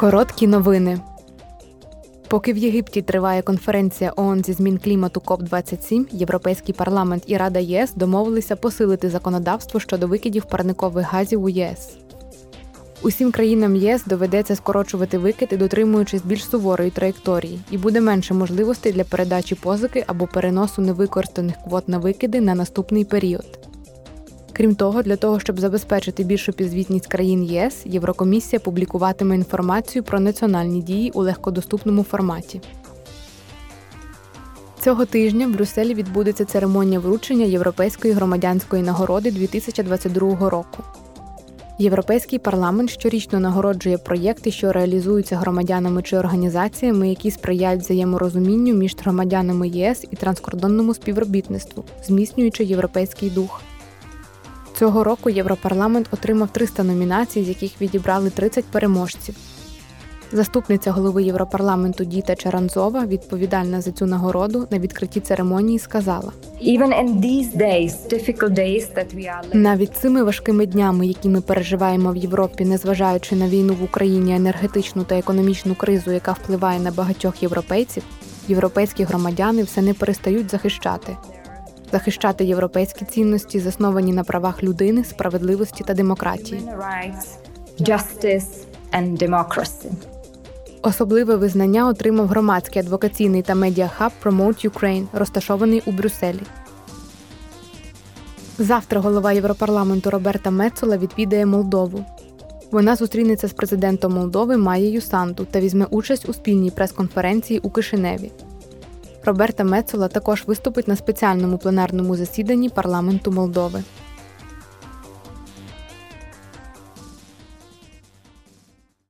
Короткі новини. Поки в Єгипті триває конференція ООН зі змін клімату КОП 27 Європейський парламент і Рада ЄС домовилися посилити законодавство щодо викидів парникових газів у ЄС. Усім країнам ЄС доведеться скорочувати викиди, дотримуючись більш суворої траєкторії, і буде менше можливостей для передачі позики або переносу невикористаних квот на викиди на наступний період. Крім того, для того, щоб забезпечити більшу підзвітність країн ЄС, Єврокомісія публікуватиме інформацію про національні дії у легкодоступному форматі. Цього тижня в Брюсселі відбудеться церемонія вручення Європейської громадянської нагороди 2022 року. Європейський парламент щорічно нагороджує проєкти, що реалізуються громадянами чи організаціями, які сприяють взаєморозумінню між громадянами ЄС і транскордонному співробітництву, зміцнюючи європейський дух. Цього року Європарламент отримав 300 номінацій, з яких відібрали 30 переможців. Заступниця голови Європарламенту Діта Чаранзова, відповідальна за цю нагороду, на відкритті церемонії сказала: навіть цими важкими днями, які ми переживаємо в Європі, незважаючи на війну в Україні, енергетичну та економічну кризу, яка впливає на багатьох європейців, європейські громадяни все не перестають захищати. Захищати європейські цінності, засновані на правах людини, справедливості та демократії. Особливе визнання отримав громадський адвокаційний та медіахаб Promote Ukraine, розташований у Брюсселі. Завтра голова Європарламенту Роберта Мецола відвідає Молдову. Вона зустрінеться з президентом Молдови Маєю Санту та візьме участь у спільній прес-конференції у Кишиневі. Роберта Мецола також виступить на спеціальному пленарному засіданні парламенту Молдови.